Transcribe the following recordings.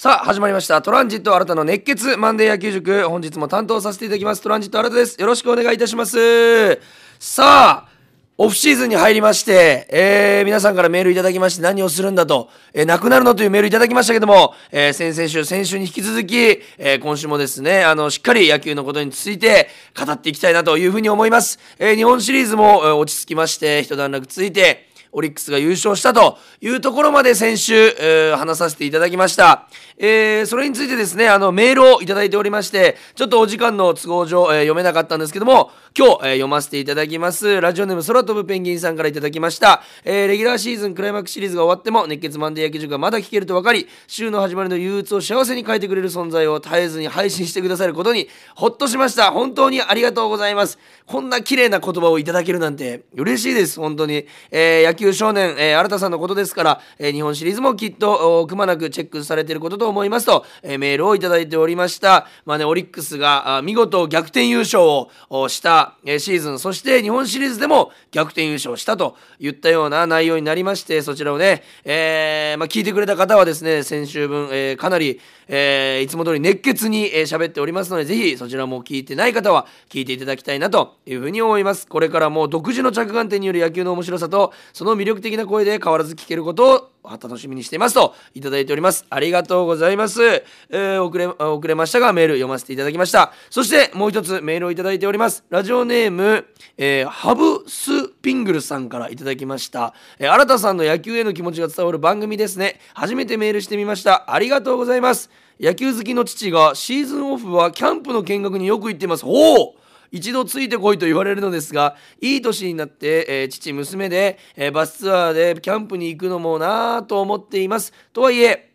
さあ始まりました。トランジット新たの熱血マンデー野球塾。本日も担当させていただきます。トランジット新たです。よろしくお願いいたします。さあオフシーズンに入りまして、えー、皆さんからメールいただきまして何をするんだと、えー、なくなるのというメールいただきましたけども、えー、先々週、先週に引き続き、えー、今週もですね、あの、しっかり野球のことについて語っていきたいなというふうに思います。えー、日本シリーズも、えー、落ち着きまして、一段落ついて、オリックスが優勝したというところまで先週、えー、話させていただきました。えー、それについてですね、あの、メールをいただいておりまして、ちょっとお時間の都合上、えー、読めなかったんですけども、今日、えー、読ませていただきます。ラジオネーム空飛ぶペンギンさんからいただきました。えー、レギュラーシーズンクライマックスシリーズが終わっても、熱血マンデー野球塾がまだ聞けると分かり、週の始まりの憂鬱を幸せに変えてくれる存在を絶えずに配信してくださることに、ほっとしました。本当にありがとうございます。こんな綺麗な言葉をいただけるなんて、嬉しいです。本当に。えー、野球少年、えー、新田さんのことですから、えー、日本シリーズもきっと、くまなくチェックされていることと思いますと、えー、メールをいただいておりました。まあね、オリックスが見事逆転優勝をした、え、シーズン、そして日本シリーズでも逆転優勝したといったような内容になりまして、そちらをね、えー、まあ、聞いてくれた方はですね、先週分、えー、かなり、えー、いつも通り熱血に喋、えー、っておりますので、ぜひそちらも聞いてない方は聞いていただきたいなというふうに思います。これからも独自の着眼点による野球の面白さと、その魅力的な声で変わらず聞けることを楽しみにしていますといただいております。ありがとうございます。えー、遅れ、遅れましたがメール読ませていただきました。そしてもう一つメールをいただいております。ラジオネーム、えー、ハブスピングルさんからいただきました。えー、新田さんの野球への気持ちが伝わる番組ですね。初めてメールしてみました。ありがとうございます。野球好きの父がシーズンオフはキャンプの見学によく行っています。おお一度ついてこいと言われるのですがいい年になって、えー、父娘で、えー、バスツアーでキャンプに行くのもなぁと思っています。とはいえ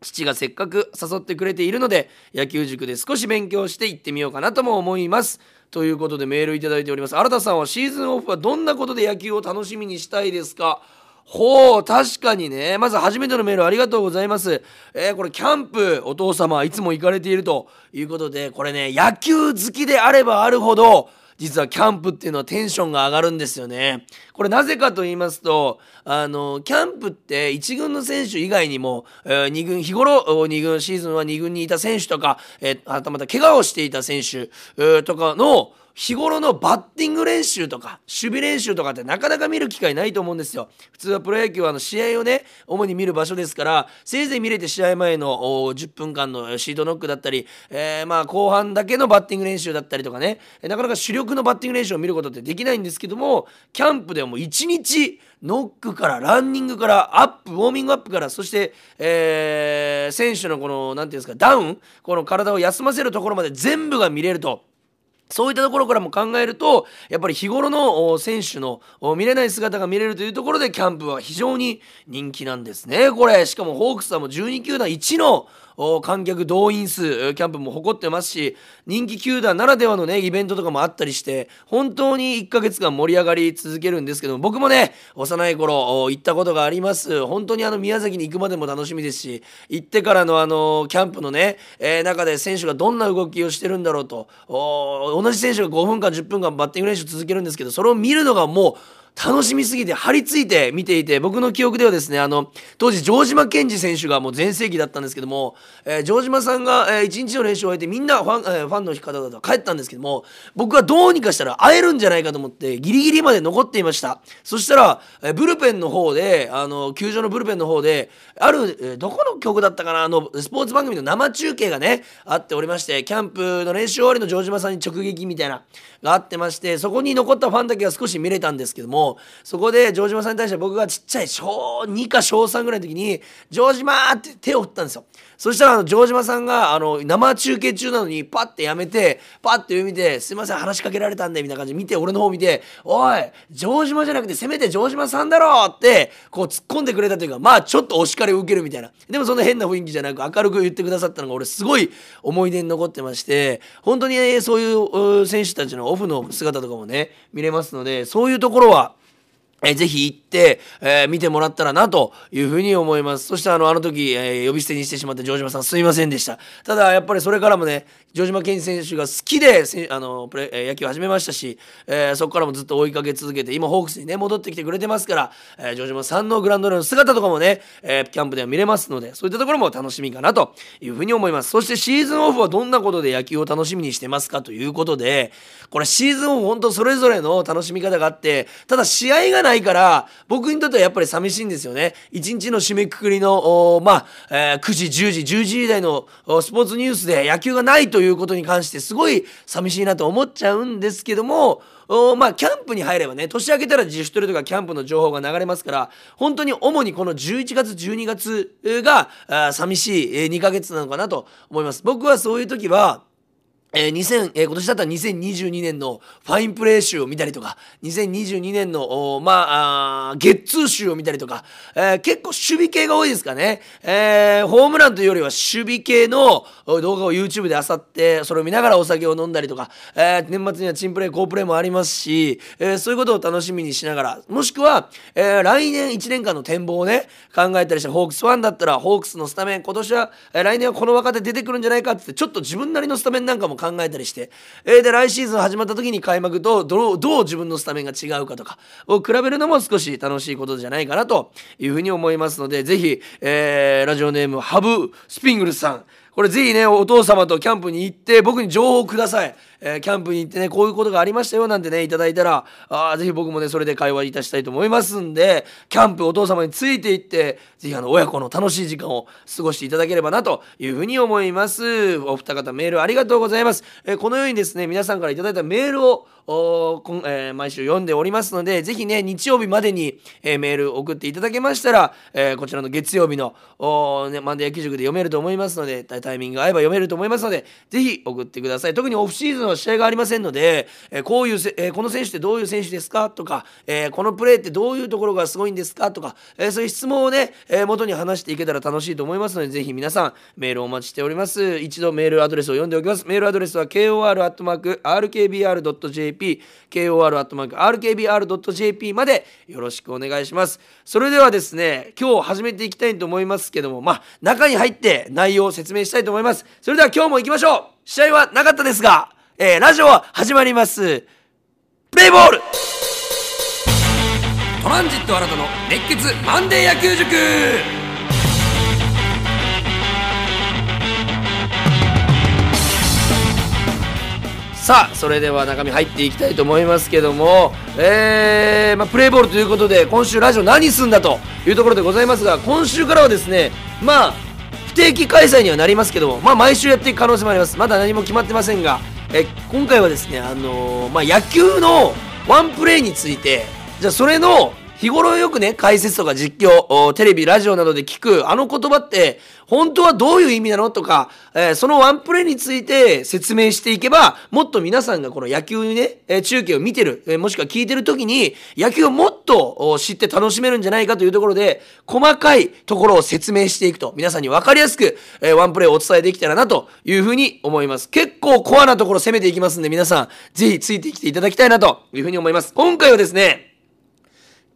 父がせっかく誘ってくれているので野球塾で少し勉強して行ってみようかなとも思います。ということでメールいただいております。新田さんはシーズンオフはどんなことで野球を楽しみにしたいですか？ほう、確かにね。まず初めてのメールありがとうございます。えー、これキャンプ、お父様いつも行かれているということで、これね、野球好きであればあるほど、実はキャンプっていうのはテンションが上がるんですよね。これなぜかと言いますと、あの、キャンプって1軍の選手以外にも、えー、2軍、日頃2軍、シーズンは2軍にいた選手とか、えー、はたまた怪我をしていた選手、えー、とかの、日頃のバッティング練習とか守備練習とかってなかなか見る機会ないと思うんですよ普通はプロ野球はあの試合をね主に見る場所ですからせいぜい見れて試合前の10分間のシートノックだったり、えー、まあ後半だけのバッティング練習だったりとかねなかなか主力のバッティング練習を見ることってできないんですけどもキャンプではもう1日ノックからランニングからアップウォーミングアップからそして、えー、選手のこの何て言うんですかダウンこの体を休ませるところまで全部が見れると。そういったところからも考えるとやっぱり日頃の選手の見れない姿が見れるというところでキャンプは非常に人気なんですね。これしかもホークスはもう12球団1の観客動員数キャンプも誇ってますし人気球団ならではのねイベントとかもあったりして本当に1ヶ月間盛り上がり続けるんですけど僕もね幼い頃行ったことがあります。本当にあの宮崎に行くまでも楽しみですし行ってからのあのキャンプのね、えー、中で選手がどんな動きをしてるんだろうと同じ選手が5分間10分間バッティング練習続けるんですけどそれを見るのがもう楽しみすぎて張り付いて見ていて僕の記憶ではですねあの当時城島健二選手がもう全盛期だったんですけども、えー、城島さんが、えー、1日の練習を終えてみんなファン,、えー、ファンの方々と帰ったんですけども僕はどうにかしたら会えるんじゃないかと思ってギリギリまで残っていました。そしたら、えー、ブルペンの方であの球場のブルペンの方である、えー、どこの曲だったかなあのスポーツ番組の生中継がねあっておりましてキャンプの練習終わりの城島さんに直撃みたいながあってましてそこに残ったファンだけは少し見れたんですけどもそこで城島さんに対して僕がちっちゃい小2か小3ぐらいの時に「城島!」って手を振ったんですよそしたらあの城島さんがあの生中継中なのにパッてやめてパッて見て「すいません話しかけられたんで」みたいな感じで見て俺の方見て「おい城島じゃなくてせめて城島さんだろ!」ってこう突っ込んでくれたというかまあちょっとお叱りを受けるみたいなでもそんな変な雰囲気じゃなく明るく言ってくださったのが俺すごい思い出に残ってまして本当に、ね、そういう選手たちのオフの姿とかもね見れますのでそういうところはえぜひ行って、えー、見てもらったらなというふうに思います。そしてあの、あの時、えー、呼び捨てにしてしまった城島さんすいませんでした。ただ、やっぱりそれからもね、城島健選手が好きであのプレ、えー、野球を始めましたし、えー、そこからもずっと追いかけ続けて、今ホークスにね、戻ってきてくれてますから、えー、城島さんのグランドの姿とかもね、えー、キャンプでは見れますので、そういったところも楽しみかなというふうに思います。そしてシーズンオフはどんなことで野球を楽しみにしてますかということで、これシーズンオフ本当それぞれの楽しみ方があって、ただ試合がないから、僕にとってはやっぱり寂しいんですよね。一日の締めくくりの、まあ、えー、9時、10時、10時時台のスポーツニュースで野球がないということに関してすごい寂しいなと思っちゃうんですけども、まあ、キャンプに入ればね、年明けたら自主トレとかキャンプの情報が流れますから、本当に主にこの11月、12月が寂しい2ヶ月なのかなと思います。僕はそういう時は、えー、2000、えー、今年だったら2022年のファインプレー集を見たりとか、2022年の、まあ、ゲッツー集を見たりとか、えー、結構守備系が多いですかね。えー、ホームランというよりは守備系の動画を YouTube で漁って、それを見ながらお酒を飲んだりとか、えー、年末にはチンプレー、好プレーもありますし、えー、そういうことを楽しみにしながら、もしくは、えー、来年1年間の展望をね、考えたりして、ホークスファンだったら、ホークスのスタメン、今年は、えー、来年はこの若手出てくるんじゃないかって、ちょっと自分なりのスタメンなんかも考考えたりして、えー、で来シーズン始まった時に開幕とどうどう自分のスタメンが違うかとかを比べるのも少し楽しいことじゃないかなというふうに思いますのでぜひ、えー、ラジオネームハブスピングルさん。これぜひねお父様とキャンプに行って僕に情報をください。えー、キャンプに行ってね、こういうことがありましたよなんてね、いただいたら、あぜひ僕もね、それで会話いたしたいと思いますんで、キャンプお父様について行って、ぜひあの、親子の楽しい時間を過ごしていただければなというふうに思います。お二方メールありがとうございます。えー、このようにですね、皆さんからいただいたメールを、えー、毎週読んでおりますので、ぜひね、日曜日までに、えー、メール送っていただけましたら、えー、こちらの月曜日の、おね、マンデー野球塾で読めると思いますので、タイミング合えば読めると思いますので、ぜひ送ってください。特にオフシーズンは試合がありませんので、えー、こういうせ、え、この選手ってどういう選手ですか？とか、えー、このプレーってどういうところがすごいんですか？とか、えー、そういう質問をね、えー、元に話していけたら楽しいと思いますので、ぜひ皆さんメールをお待ちしております。一度メールアドレスを読んでおきます。メールアドレスは kor.rkbr.jp kor.rkbr.jp までよろしくお願いします。それではですね、今日始めていきたいと思いますけども、まあ、中に入って内容を説明したいと思います。それでは今日も行きましょう試合はなかったですが、えー、ラジオは始まります。プレイボールトランジット新たの熱血マンデー野球塾さあそれでは中身入っていきたいと思いますけども、えーまあ、プレーボールということで今週ラジオ何すんだというところでございますが今週からはですねまあ不定期開催にはなりますけども、まあ、毎週やっていく可能性もあります。まだ何も決まってませんがえ今回はですね、あのー、まあ、野球のワンプレーについて、じゃあそれの日頃よくね、解説とか実況、テレビ、ラジオなどで聞くあの言葉って、本当はどういう意味なのとか、えー、そのワンプレーについて説明していけば、もっと皆さんがこの野球にね、えー、中継を見てる、えー、もしくは聞いてる時に、野球をもっと知って楽しめるんじゃないかというところで、細かいところを説明していくと、皆さんに分かりやすく、えワンプレーをお伝えできたらなというふうに思います。結構コアなところ攻めていきますんで、皆さん、ぜひついてきていただきたいなというふうに思います。今回はですね、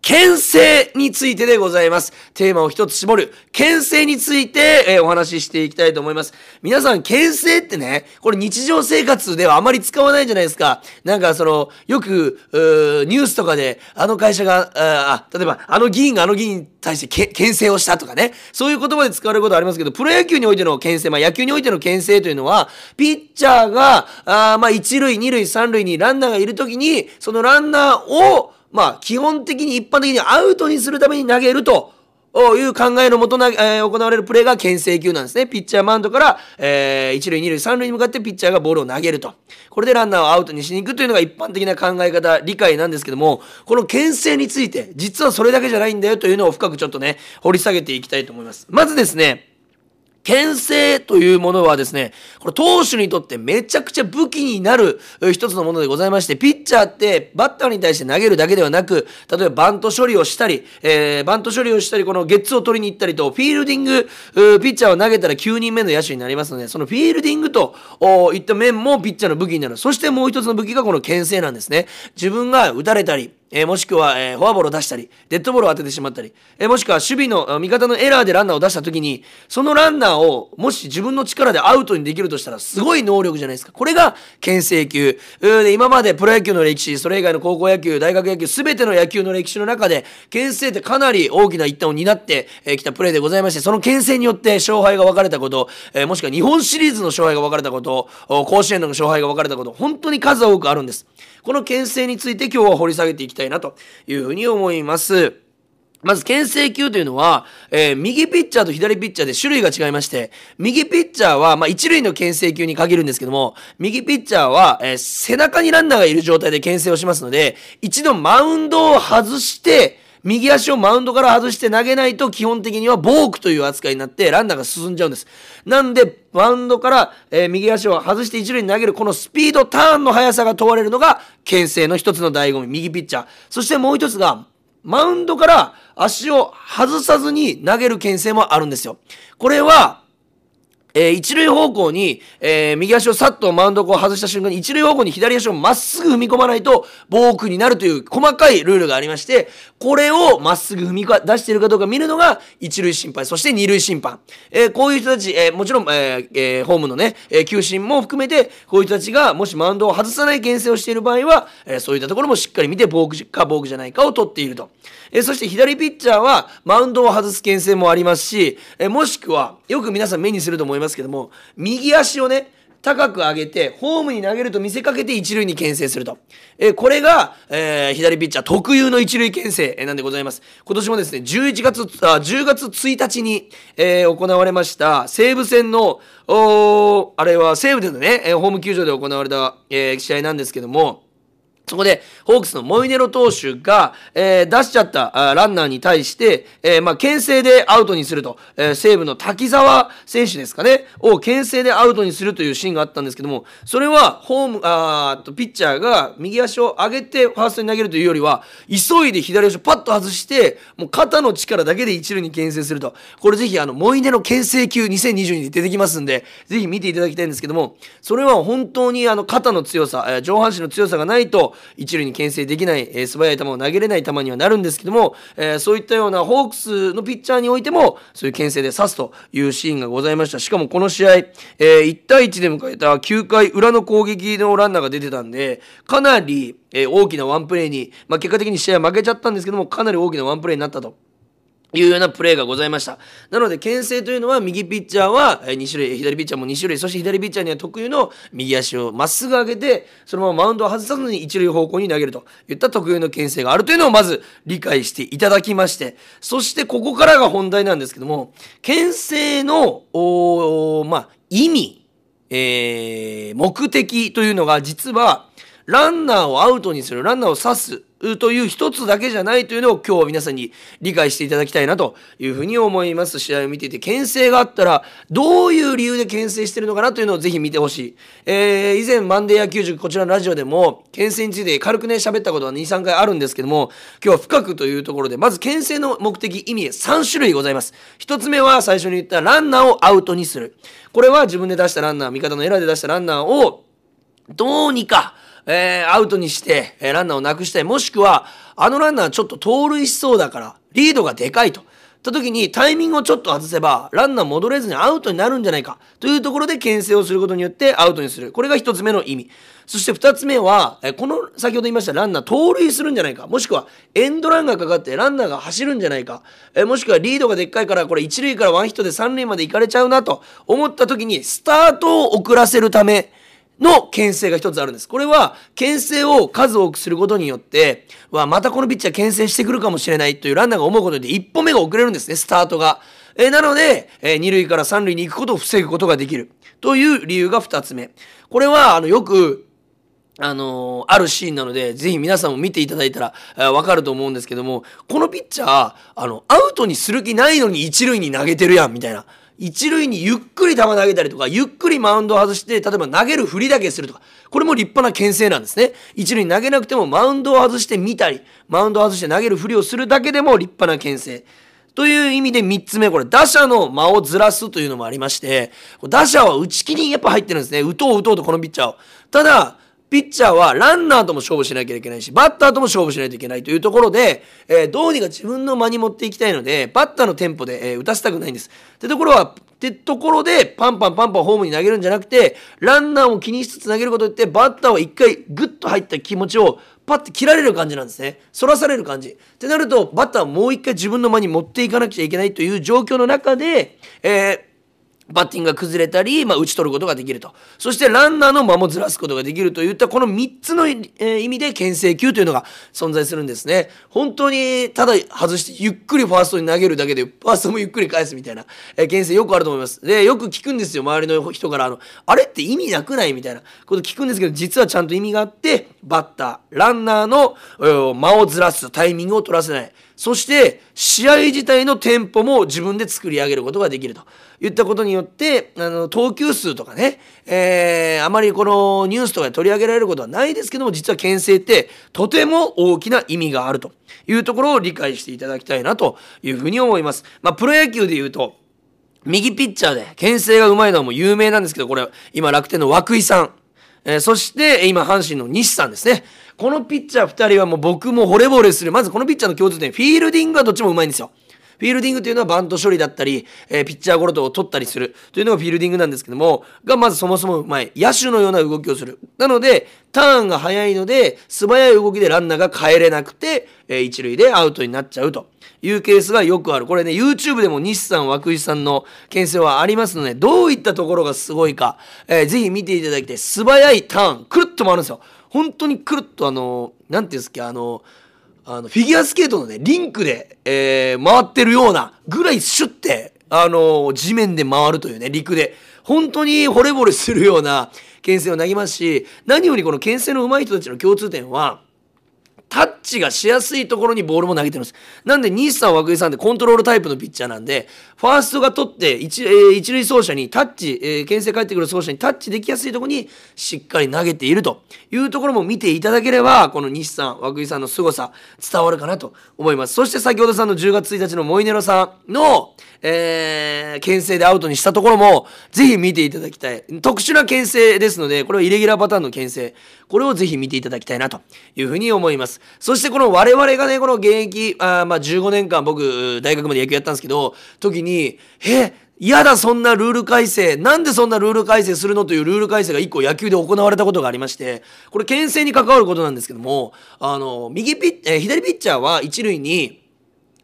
牽制についてでございます。テーマを一つ絞る。牽制について、えー、お話ししていきたいと思います。皆さん、牽制ってね、これ日常生活ではあまり使わないじゃないですか。なんかその、よく、ニュースとかで、あの会社が、あ例えば、あの議員があの議員に対してけ牽制をしたとかね。そういう言葉で使われることありますけど、プロ野球においての牽制、まあ野球においての牽制というのは、ピッチャーが、あまあ一塁、二塁、三塁にランナーがいるときに、そのランナーを、まあ、基本的に一般的にアウトにするために投げるという考えのもとな、えー、行われるプレーが牽制球なんですね。ピッチャーマウンドから、えー、一塁、二塁、三塁に向かってピッチャーがボールを投げると。これでランナーをアウトにしに行くというのが一般的な考え方、理解なんですけども、この牽制について、実はそれだけじゃないんだよというのを深くちょっとね、掘り下げていきたいと思います。まずですね、牽制というものはですね、これ投手にとってめちゃくちゃ武器になる一つのものでございまして、ピッチャーってバッターに対して投げるだけではなく、例えばバント処理をしたり、えー、バント処理をしたり、このゲッツを取りに行ったりと、フィールディング、ピッチャーを投げたら9人目の野手になりますので、そのフィールディングといった面もピッチャーの武器になる。そしてもう一つの武器がこの牽制なんですね。自分が打たれたり、えー、もしくは、えー、フォアボールを出したり、デッドボールを当ててしまったり、えー、もしくは守備の味方のエラーでランナーを出した時に、そのランナーをもし自分の力でアウトにできるとしたらすごい能力じゃないですか。これが牽制球。で今までプロ野球の歴史、それ以外の高校野球、大学野球、すべての野球の歴史の中で、牽制ってかなり大きな一端を担ってき、えー、たプレーでございまして、その牽制によって勝敗が分かれたこと、えー、もしくは日本シリーズの勝敗が分かれたこと、甲子園の勝敗が分かれたこと、本当に数多くあるんです。この牽制について今日は掘り下げていきたいなというふうに思います。まず、牽制球というのは、えー、右ピッチャーと左ピッチャーで種類が違いまして、右ピッチャーは、まあ、一塁の牽制球に限るんですけども、右ピッチャーは、えー、背中にランナーがいる状態で牽制をしますので、一度マウンドを外して、右足をマウンドから外して投げないと基本的にはボークという扱いになってランナーが進んじゃうんです。なんで、マウンドから、えー、右足を外して一塁に投げるこのスピード、ターンの速さが問われるのが、牽制の一つの醍醐味、右ピッチャー。そしてもう一つが、マウンドから足を外さずに投げる牽制もあるんですよ。これは、えー、一塁方向に、えー、右足をさっとマウンドを外した瞬間に一塁方向に左足をまっすぐ踏み込まないとボークになるという細かいルールがありまして、これをまっすぐ踏み出しているかどうか見るのが一塁審判、そして二塁審判。えー、こういう人たち、えもちろん、ええホームのね、え球審も含めて、こういう人たちがもしマウンドを外さない牽制をしている場合は、えそういったところもしっかり見てボークかボークじゃないかを取っていると。えそして左ピッチャーはマウンドを外す牽制もありますし、えもしくは、よく皆さん目にすると思いますけども、右足をね、高く上げて、ホームに投げると見せかけて一塁に牽制すると。えー、これが、えー、左ピッチャー特有の一塁牽制、なんでございます。今年もですね、11月、あ10月1日に、えー、行われました西武戦の、おあれは西武でのね、えホーム球場で行われた、え、試合なんですけども、そこで、ホークスのモイネロ投手が、えー、出しちゃったランナーに対して、えー、まあ、牽制でアウトにすると、えー、西武の滝沢選手ですかね、を牽制でアウトにするというシーンがあったんですけども、それは、ホーム、あと、ピッチャーが右足を上げてファーストに投げるというよりは、急いで左足をパッと外して、もう肩の力だけで一塁に牽制すると。これぜひ、あの、モイネロ牽制級2022で出てきますんで、ぜひ見ていただきたいんですけども、それは本当にあの、肩の強さ、えー、上半身の強さがないと、一塁に牽制できない、えー、素早い球を投げれない球にはなるんですけども、えー、そういったようなホークスのピッチャーにおいてもそういう牽制で刺すというシーンがございましたしかもこの試合、えー、1対1で迎えた9回裏の攻撃のランナーが出てたんでかなり、えー、大きなワンプレーに、まあ、結果的に試合は負けちゃったんですけどもかなり大きなワンプレーになったと。いうようなプレーがございました。なので、牽制というのは、右ピッチャーは2種類、左ピッチャーも2種類、そして左ピッチャーには特有の右足をまっすぐ上げて、そのままマウンドを外さずに一塁方向に投げるといった特有の牽制があるというのをまず理解していただきまして、そしてここからが本題なんですけども、牽制の、まあ、意味、えー、目的というのが実は、ランナーをアウトにする、ランナーを刺すという一つだけじゃないというのを今日皆さんに理解していただきたいなというふうに思います。試合を見ていて、牽制があったら、どういう理由で牽制してるのかなというのをぜひ見てほしい。えー、以前、マンデー野球塾、こちらのラジオでも、牽制について軽くね、喋ったことは2、3回あるんですけども、今日は深くというところで、まず牽制の目的、意味、3種類ございます。1つ目は最初に言ったランナーをアウトにする。これは自分で出したランナー、味方のエラーで出したランナーを、どうにか、えー、アウトにして、えー、ランナーをなくしたい。もしくは、あのランナーちょっと盗塁しそうだから、リードがでかいと。た時にタイミングをちょっと外せば、ランナー戻れずにアウトになるんじゃないか。というところで牽制をすることによってアウトにする。これが一つ目の意味。そして二つ目は、えこの先ほど言いましたランナー盗塁するんじゃないか。もしくはエンドランがかかってランナーが走るんじゃないか。えもしくはリードがでっかいからこれ一塁からワンヒットで三塁まで行かれちゃうなと思った時にスタートを遅らせるため、の牽制が一つあるんです。これは、牽制を数多くすることによって、わ、またこのピッチャー牽制してくるかもしれないというランナーが思うことで一歩目が遅れるんですね、スタートが。え、なので、えー、二塁から三塁に行くことを防ぐことができる。という理由が二つ目。これは、あの、よく、あのー、あるシーンなので、ぜひ皆さんも見ていただいたら、えー、わかると思うんですけども、このピッチャー、あの、アウトにする気ないのに一塁に投げてるやん、みたいな。一塁にゆっくり球投げたりとか、ゆっくりマウンドを外して、例えば投げる振りだけするとか、これも立派な牽制なんですね。一塁に投げなくてもマウンドを外してみたり、マウンドを外して投げる振りをするだけでも立派な牽制。という意味で3つ目、これ、打者の間をずらすというのもありまして、打者は打ち切りにやっぱ入ってるんですね。打とう打とうとこのピッチャーを。ただ、ピッチャーはランナーとも勝負しなきゃいけないし、バッターとも勝負しないといけないというところで、えー、どうにか自分の間に持っていきたいので、バッターのテンポで、えー、打たせたくないんです。ってところは、ってところで、パンパンパンパンホームに投げるんじゃなくて、ランナーを気にしつつ投げることによって、バッターは一回グッと入った気持ちをパッて切られる感じなんですね。反らされる感じ。ってなると、バッターはもう一回自分の間に持っていかなくちゃいけないという状況の中で、えーバッティングが崩れたり、まあ、打ち取ることができると。そしてランナーの間もずらすことができるといったこの3つの、えー、意味で牽制球というのが存在するんですね。本当にただ外してゆっくりファーストに投げるだけでファーストもゆっくり返すみたいな、えー、牽制よくあると思います。で、よく聞くんですよ。周りの人からあの、あれって意味なくないみたいなこと聞くんですけど、実はちゃんと意味があって、バッター、ランナーの、間をずらすタイミングを取らせない。そして、試合自体のテンポも自分で作り上げることができるといったことによって、あの、投球数とかね、えー、あまりこのニュースとかで取り上げられることはないですけども、実は牽制ってとても大きな意味があるというところを理解していただきたいなというふうに思います。まあ、プロ野球で言うと、右ピッチャーで牽制がうまいのはもう有名なんですけど、これ、今楽天の涌井さん。えー、そして、今、阪神の西さんですね。このピッチャー2人はもう僕も惚れ惚れする。まずこのピッチャーの共通点、フィールディングはどっちもうまいんですよ。フィールディングというのはバント処理だったり、えー、ピッチャーゴロを取ったりするというのがフィールディングなんですけども、がまずそもそもうまい。野手のような動きをする。なので、ターンが速いので、素早い動きでランナーが帰れなくて、えー、一塁でアウトになっちゃうというケースがよくある。これね、YouTube でも西さん、涌井さんの牽制はありますので、どういったところがすごいか、えー、ぜひ見ていただきたい。素早いターン、くるっと回るんですよ。本当にくるっとあの、なんていうんですか、あの、あの、フィギュアスケートのね、リンクで、えー、回ってるようなぐらいシュッて、あの、地面で回るというね、陸で。本当に惚れ惚れするような牽制を投げますし、何よりこの牽制の上手い人たちの共通点は、タッチがしやすいところにボールも投げてるんです。なんで、西さん、涌井さんってコントロールタイプのピッチャーなんで、ファーストが取って一、えー、一塁走者にタッチ、えー、牽制返ってくる走者にタッチできやすいところにしっかり投げているというところも見ていただければ、この西さん、涌井さんの凄さ伝わるかなと思います。そして先ほどさんの10月1日のモイネロさんの、えー、牽制でアウトにしたところも、ぜひ見ていただきたい。特殊な牽制ですので、これはイレギュラーパターンの牽制。これをぜひ見ていただきたいなというふうに思います。そしてこの我々がね、この現役、あまあ15年間僕、大学まで野球やったんですけど、時に、え、嫌だそんなルール改正なんでそんなルール改正するのというルール改正が1個野球で行われたことがありましてこれ牽制に関わることなんですけどもあの右ピッ、えー、左ピッチャーは一塁に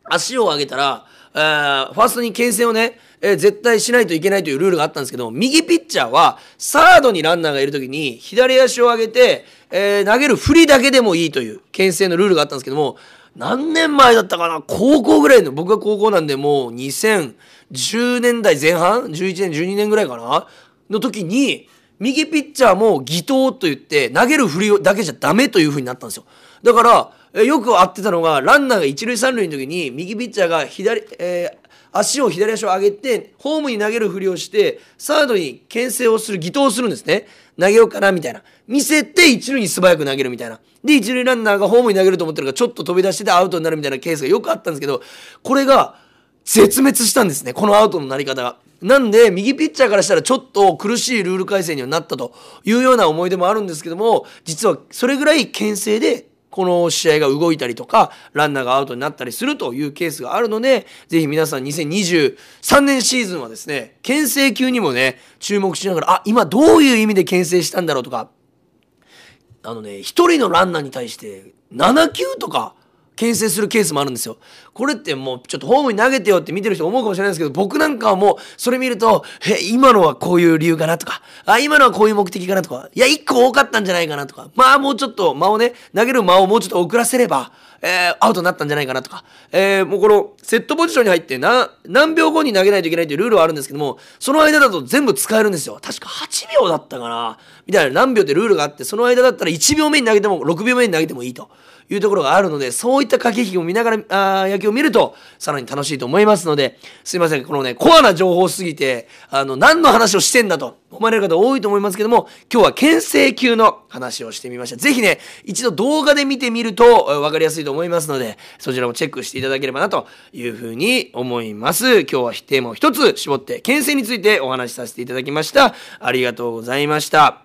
足を上げたらファーストに牽制をね、えー、絶対しないといけないというルールがあったんですけど右ピッチャーはサードにランナーがいる時に左足を上げて、えー、投げる振りだけでもいいという牽制のルールがあったんですけども何年前だったかな高校ぐらいの僕が高校なんでもう2010年代前半11年12年ぐらいかなの時に右ピッチャーも義投と言って投げる振りだけじゃダメという風になったんですよ。だからよくあってたのがランナーが一塁三塁の時に右ピッチャーが左、えー、足を左足を上げてホームに投げるふりをしてサードに牽制をする義投をするんですね。投げようかなみたいな。見せて一塁に素早く投げるみたいな。で一塁ランナーがホームに投げると思ってるからちょっと飛び出しててアウトになるみたいなケースがよくあったんですけどこれが絶滅したんですねこのアウトのなり方が。なんで右ピッチャーからしたらちょっと苦しいルール改正にはなったというような思い出もあるんですけども実はそれぐらい牽制でこの試合が動いたりとか、ランナーがアウトになったりするというケースがあるので、ぜひ皆さん2023年シーズンはですね、牽制球にもね、注目しながら、あ、今どういう意味で牽制したんだろうとか、あのね、一人のランナーに対して7球とか、牽制するケースもあるんですよ。これってもうちょっとホームに投げてよって見てる人思うかもしれないですけど、僕なんかはもうそれ見ると、え、今のはこういう理由かなとか、あ、今のはこういう目的かなとか、いや、一個多かったんじゃないかなとか、まあもうちょっと間をね、投げる間をもうちょっと遅らせれば、えー、アウトになったんじゃないかなとか、えー、もうこのセットポジションに入ってな何秒後に投げないといけないというルールはあるんですけども、その間だと全部使えるんですよ。確か8秒だったかなみたいな何秒ってルールがあって、その間だったら1秒目に投げても6秒目に投げてもいいと。いうところがあるので、そういった駆け引きを見ながら、あ野球を見ると、さらに楽しいと思いますので、すいません、このね、コアな情報すぎて、あの、何の話をしてんだと思われる方多いと思いますけども、今日は牽制球の話をしてみました。ぜひね、一度動画で見てみると分かりやすいと思いますので、そちらもチェックしていただければなというふうに思います。今日はテーマを一つ絞って、牽制についてお話しさせていただきました。ありがとうございました。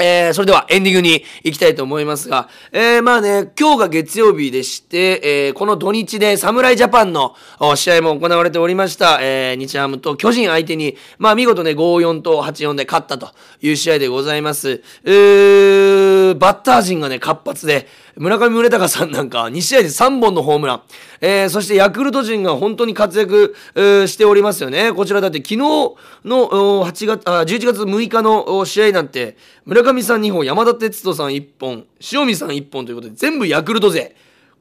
えー、それではエンディングに行きたいと思いますが、えー、まあね、今日が月曜日でして、えー、この土日で侍ジャパンの試合も行われておりました、えー、日ハムと巨人相手に、まあ見事ね、5-4と8-4で勝ったという試合でございます。えー、バッター陣がね、活発で、村上宗隆さんなんか2試合で3本のホームラン。えー、そしてヤクルト陣が本当に活躍、えーしておりますよね。こちらだって昨日の8月あ11月6日の試合なんて、村上さん2本、山田哲人さん1本、塩見さん1本ということで、全部ヤクルト勢。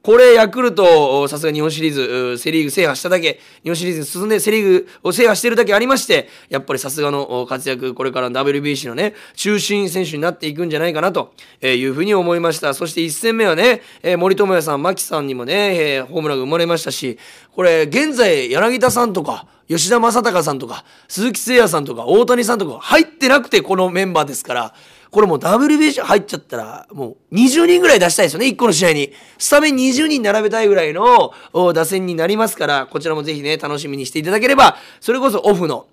これ、ヤクルト、さすが日本シリーズ、セリーグ制覇しただけ、日本シリーズに進んでセリーグを制覇してるだけありまして、やっぱりさすがの活躍、これからの WBC のね、中心選手になっていくんじゃないかなというふうに思いました。そして1戦目はね、森友哉さん、牧さんにもね、ホームランが生まれましたし、これ、現在、柳田さんとか、吉田正尚さんとか、鈴木誠也さんとか、大谷さんとか、入ってなくてこのメンバーですから、これもう WBC 入っちゃったら、もう20人ぐらい出したいですよね、1個の試合に。スタメン20人並べたいぐらいの打線になりますから、こちらもぜひね、楽しみにしていただければ、それこそオフの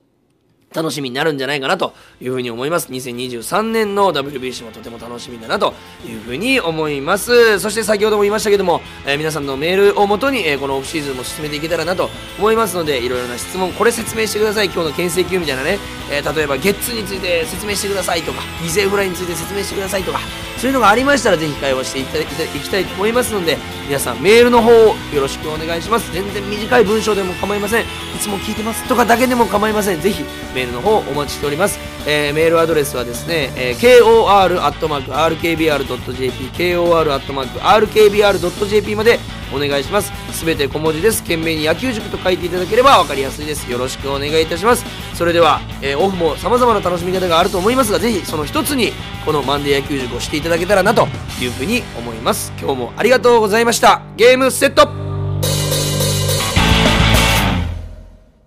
楽しみになるんじゃないかなというふうに思います。2023年の WBC もとても楽しみだなというふうに思います。そして先ほども言いましたけども、えー皆さんのメールをもとに、えーこのオフシーズンも進めていけたらなと思いますので、いろいろな質問、これ説明してください、今日の牽制球みたいなね、えー例えばゲッツについて説明してくださいとか、犠牲フライについて説明してくださいとか、そういうのがありましたらぜひ会話していただきたいきたいと思いますので、皆さんメールの方をよろしくお願いします。全然短い文章でも構いません。いつも聞いてますとかだけでも構いません。ぜひメールの方お待ちしております。えーメールアドレスはですね、えー kor.rkbr.jp kor.rkbr.jp までお願いします。すべて小文字です。懸命に野球塾と書いていただければ分かりやすいです。よろしくお願いいたします。それでは、えーオフも様々な楽しみ方があると思いますが、ぜひその一つにこのマンデー野球塾をしていただけたらなというふうに思います。今日もありがとうございました。ゲームセット